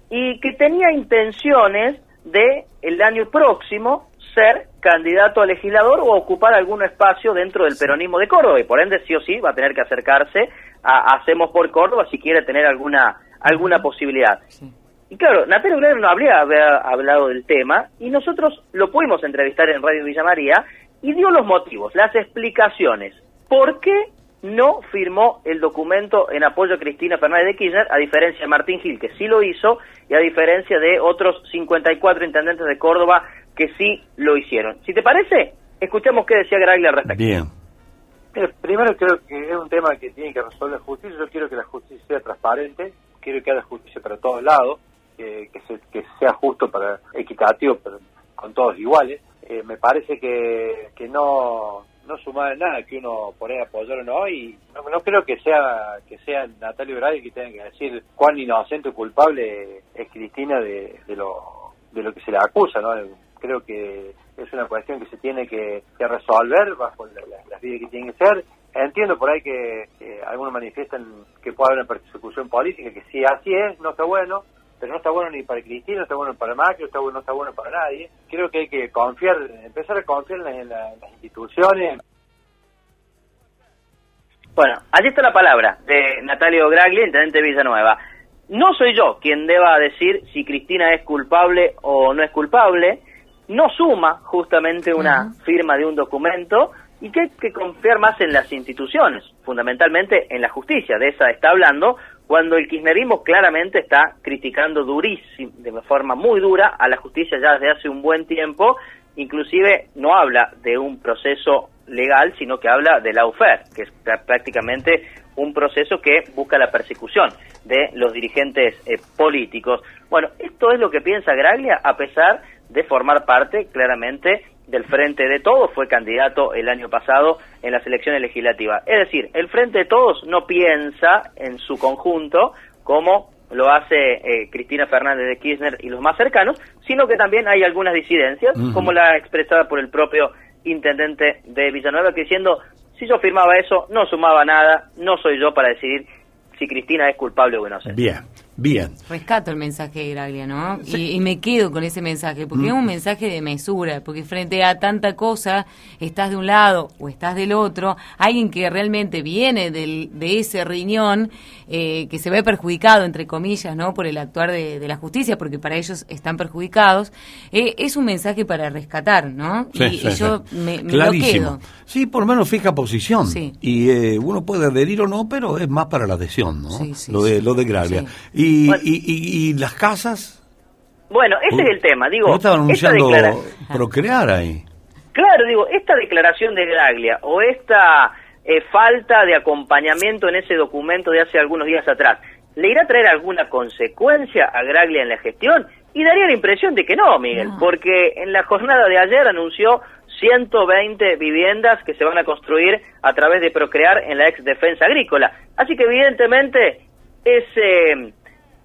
y que tenía intenciones de el año próximo ser candidato a legislador o ocupar algún espacio dentro del peronismo de Córdoba y por ende sí o sí va a tener que acercarse a Hacemos por Córdoba si quiere tener alguna alguna posibilidad. Y claro, Natalio Graglia no habría, hablado del tema y nosotros lo pudimos entrevistar en Radio Villa María y dio los motivos, las explicaciones. ¿Por qué no firmó el documento en apoyo a Cristina Fernández de Kirchner, a diferencia de Martín Gil, que sí lo hizo, y a diferencia de otros 54 intendentes de Córdoba que sí lo hicieron? Si te parece, escuchemos qué decía Graglia al respecto. Bien. Mira, Primero creo que es un tema que tiene que resolver la justicia. Yo quiero que la justicia sea transparente, quiero que haya justicia para todos lados, que, que, se- que sea justo, para equitativo, pero con todos iguales. Eh, me parece que, que no no sumar nada que uno por ahí apoyar o no y no, no creo que sea que sea Natalio Braglia que tenga que decir cuán inocente o culpable es Cristina de, lo de lo que se le acusa no creo que es una cuestión que se tiene que, resolver bajo la- la- las vías que tienen que ser. Entiendo por ahí que, que algunos manifiestan que puede haber una persecución política que sí así es no está bueno pero no está bueno ni para Cristina, no está bueno para Macri, no está bueno, no está bueno para nadie. Creo que hay que confiar, empezar a confiar en, la- en la- en las instituciones. Bueno, allí está la palabra de Natalio Graglia, intendente de Villanueva. No soy yo quien deba decir si Cristina es culpable o no es culpable. no suma justamente una firma de un documento y que hay que confiar más en las instituciones, fundamentalmente en la justicia. De esa está hablando cuando el kirchnerismo claramente está criticando durísimo, de forma muy dura, a la justicia ya desde hace un buen tiempo, inclusive no habla de un proceso legal, sino que habla de la UFER, que es prácticamente un proceso que busca la persecución de los dirigentes eh, políticos. Bueno, esto es lo que piensa Graglia, a pesar de formar parte claramente del Frente de Todos, fue candidato el año pasado en las elecciones legislativas. Es decir, el Frente de Todos no piensa en su conjunto como lo hace eh, Cristina Fernández de Kirchner y los más cercanos, sino que también hay algunas disidencias, como la expresada por el propio intendente de Villanueva, que diciendo, si yo firmaba eso, no sumaba nada, no soy yo para decidir si Cristina es culpable o no. Bien, bien. Rescato el mensaje de Graglia, ¿no? Y, me quedo con ese mensaje, porque es un mm. mensaje de mesura, porque frente a tanta cosa, estás de un lado o estás del otro, alguien que realmente viene del, de ese riñón, eh, que se ve perjudicado, entre comillas, ¿no? Por el actuar de, la justicia, porque para ellos están perjudicados, eh, es un mensaje para rescatar, ¿no? Sí, y, yo me, lo quedo. Sí, por lo menos fija posición. Y eh, uno puede adherir o no, pero es más para la adhesión, ¿no? lo de, lo de Graglia. Y y, las casas? Bueno, ese es el tema. Digo, estaban anunciando procrear ahí. Claro, digo, esta declaración de Graglia o esta eh, falta de acompañamiento en ese documento de hace algunos días atrás, ¿le irá a traer alguna consecuencia a Graglia en la gestión? Y daría la impresión de que no, Miguel, porque en la jornada de ayer anunció 120 viviendas que se van a construir a través de Procrear en la ex defensa agrícola. Así que evidentemente ese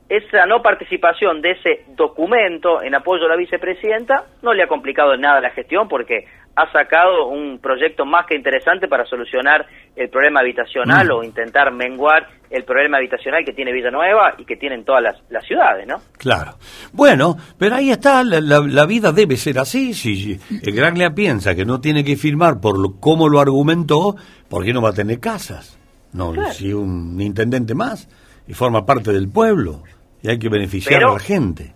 esa no participación de ese documento en apoyo a la vicepresidenta no le ha complicado en nada la gestión porque ha sacado un proyecto más que interesante para solucionar el problema habitacional mm. o intentar menguar el problema habitacional que tiene Villanueva y que tienen todas las, ciudades, ¿no? Claro. Bueno, pero ahí está, la, vida debe ser así. Si el Graglia piensa que no tiene que firmar por lo, cómo lo argumentó, ¿por qué no va a tener casas? No, si un intendente más y forma parte del pueblo y hay que beneficiar a la gente.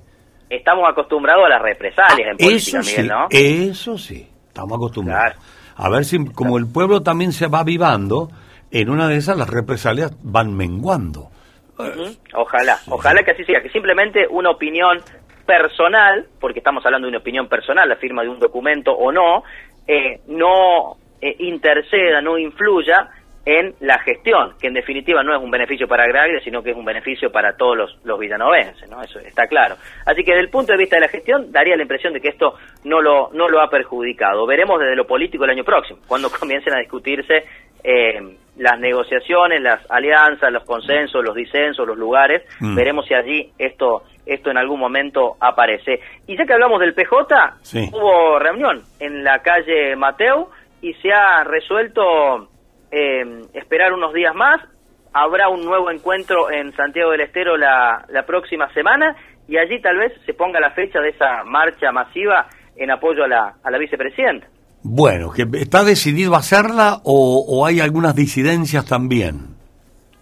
Estamos acostumbrados a las represalias en política, eso ¿no? Eso sí, estamos acostumbrados. A ver si, como el pueblo también se va avivando, en una de esas las represalias van menguando. Ojalá, ojalá que así sea, que simplemente una opinión personal, porque estamos hablando de una opinión personal, la firma de un documento o no, eh, no eh, interceda, no influya en la gestión, que en definitiva no es un beneficio para Graglia, sino que es un beneficio para todos los, los villanovenses, ¿no? Eso está claro. Así que desde el punto de vista de la gestión, daría la impresión de que esto no lo, no lo ha perjudicado. Veremos desde lo político el año próximo, cuando comiencen a discutirse eh, las negociaciones, las alianzas, los consensos, los disensos, los lugares, mm. veremos si allí esto esto en algún momento aparece. Y ya que hablamos del PJ, hubo reunión en la calle Mateo y se ha resuelto eh, esperar unos días más. Habrá un nuevo encuentro en Santiago del Estero la, la próxima semana y allí tal vez se ponga la fecha de esa marcha masiva en apoyo a la, a la vicepresidenta. Bueno, ¿está decidido hacerla o, hay algunas disidencias también?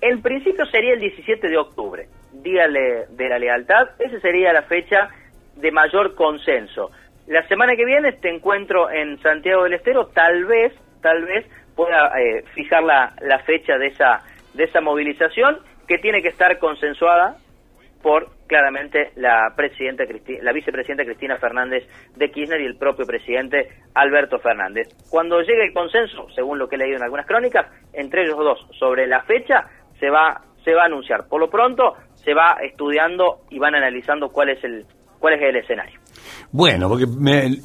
En principio sería el 17 de octubre, Día de la Lealtad. Esa sería la fecha de mayor consenso. La semana que viene este encuentro en Santiago del Estero tal vez, tal vez pueda eh, fijar la, la, fecha de esa, de esa movilización que tiene que estar consensuada por claramente la presidenta la vicepresidenta Cristina Fernández de Kirchner y el propio presidente Alberto Fernández. Cuando llegue el consenso, según lo que he leído en algunas crónicas, entre ellos dos sobre la fecha se va se va a anunciar. Por lo pronto se va estudiando y van analizando cuál es el cuál es el escenario. Bueno, porque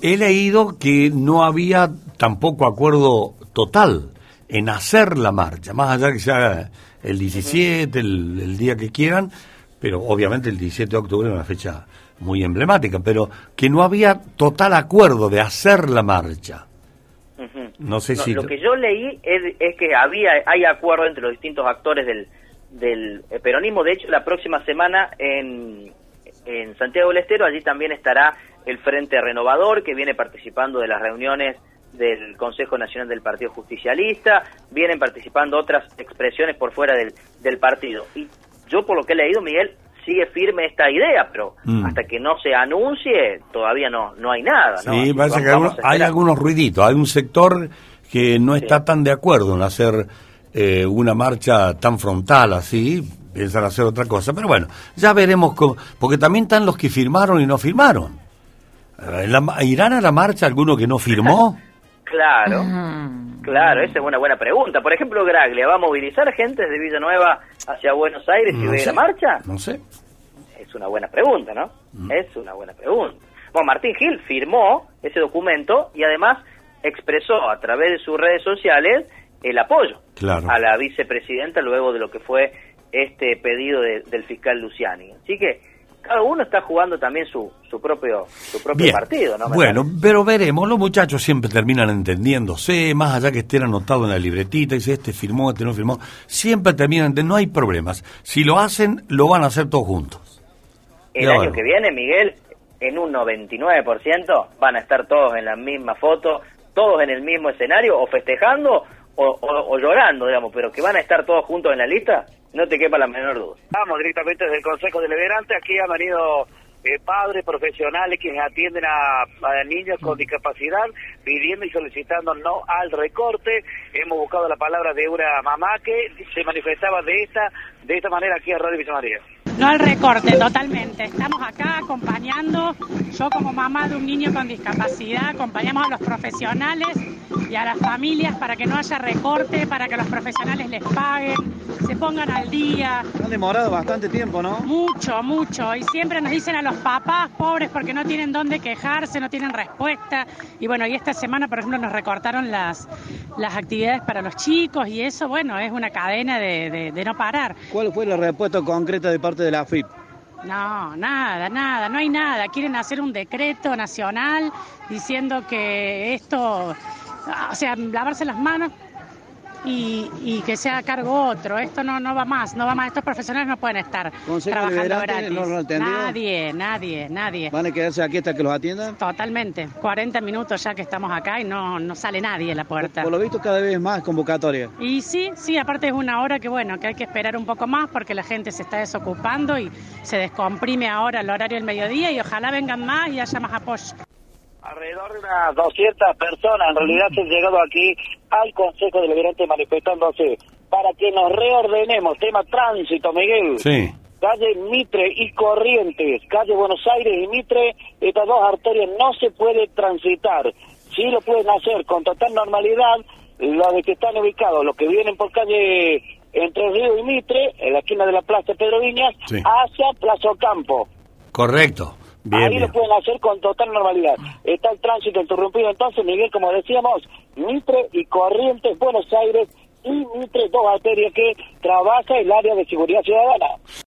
he leído que no había tampoco acuerdo total en hacer la marcha, más allá que sea el 17, el, día que quieran, pero obviamente el 17 de octubre es una fecha muy emblemática, pero que no había total acuerdo de hacer la marcha. No sé si... Lo que yo leí es, es, que había hay acuerdo entre los distintos actores del, del peronismo. De hecho, la próxima semana en, en Santiago del Estero, allí también estará el Frente Renovador, que viene participando de las reuniones del Consejo Nacional del Partido Justicialista, vienen participando otras expresiones por fuera del, del partido. Y yo por lo que he leído, Miguel, sigue firme esta idea, pero Mm. hasta que no se anuncie todavía no no hay nada. Sí, parece que algunos- hay algunos ruiditos. Hay un sector que no está tan de acuerdo en hacer eh, una marcha tan frontal así, piensan hacer otra cosa. Pero bueno, ya veremos, cómo- porque también están los que firmaron y no firmaron. Eh, la ¿Irán a la marcha alguno que no firmó? Claro, claro, esa es una buena pregunta. Por ejemplo, Graglia, ¿va a movilizar gente desde Villanueva hacia Buenos Aires y No va a ir sé. a marcha? No sé. Es una buena pregunta, ¿no? Es una buena pregunta. Bueno, Martín Gil firmó ese documento y además expresó a través de sus redes sociales el apoyo Claro. a la vicepresidenta luego de lo que fue este pedido de- del fiscal Luciani. Así que cada uno está jugando también su, su propio su propio Bien. partido, ¿no? Bueno, pero veremos. Los muchachos siempre terminan entendiéndose, más allá que estén anotados en la libretita, dice este firmó, este no firmó. Siempre terminan entendiendo, no hay problemas. Si lo hacen, lo van a hacer todos juntos. El Ya año bueno. que viene, Miguel, en un 99% van a estar todos en la misma foto, todos en el mismo escenario, o festejando o, o- o llorando, digamos, pero que van a estar todos juntos en la lista, no te quepa la menor duda. Estamos directamente desde el Consejo Deliberante. Aquí han venido eh, padres profesionales que atienden a, a niños con discapacidad pidiendo y solicitando no al recorte. Hemos buscado la palabra de una mamá que se manifestaba de esta de esta manera aquí a Radio Villa María. No al recorte, totalmente. Estamos acá acompañando, yo como mamá de un niño con discapacidad, acompañamos a los profesionales y a las familias para que no haya recorte, para que los profesionales les paguen, se pongan al día. Ha demorado bastante tiempo, ¿no? Mucho, mucho. Y siempre nos dicen a los papás pobres porque no tienen dónde quejarse, no tienen respuesta. Y bueno, y esta semana, por ejemplo, nos recortaron las, las actividades para los chicos y eso, bueno, es una cadena de, de- de no parar. ¿Cuál fue la respuesta concreta de parte de la AFIP? No, nada, nada, no hay nada. Quieren hacer un decreto nacional diciendo que esto, o sea, lavarse las manos y, y que sea a cargo otro. Esto no, no va más, no va más. Estos profesionales no pueden estar Consejo trabajando gratis. nadie, nadie, nadie. ¿Van a quedarse aquí hasta que los atiendan? Totalmente. 40 minutos ya que estamos acá y no, no sale nadie a la puerta. Por lo visto cada vez más convocatoria. Y sí, sí, aparte es una hora que bueno, que hay que esperar un poco más porque la gente se está desocupando y se descomprime ahora el horario del mediodía y ojalá vengan más y haya más apoyo. Alrededor de unas 200 personas en realidad se han llegado aquí al Consejo Deliberante manifestándose para que nos reordenemos. Tema tránsito, Miguel. Sí. Calle Mitre y Corrientes, calle Buenos Aires y Mitre, estas dos arterias no se puede transitar. Sí lo pueden hacer con total normalidad los de que están ubicados, los que vienen por calle Entre Río y Mitre, en la esquina de la Plaza Pedro Viñas, Sí. hacia Plaza Ocampo. Correcto. Bien, Ahí bien. lo pueden hacer con total normalidad. Está el tránsito interrumpido entonces, Miguel, como decíamos, Mitre y Corrientes, Buenos Aires y Mitre, dos arterias que trabaja el área de seguridad ciudadana.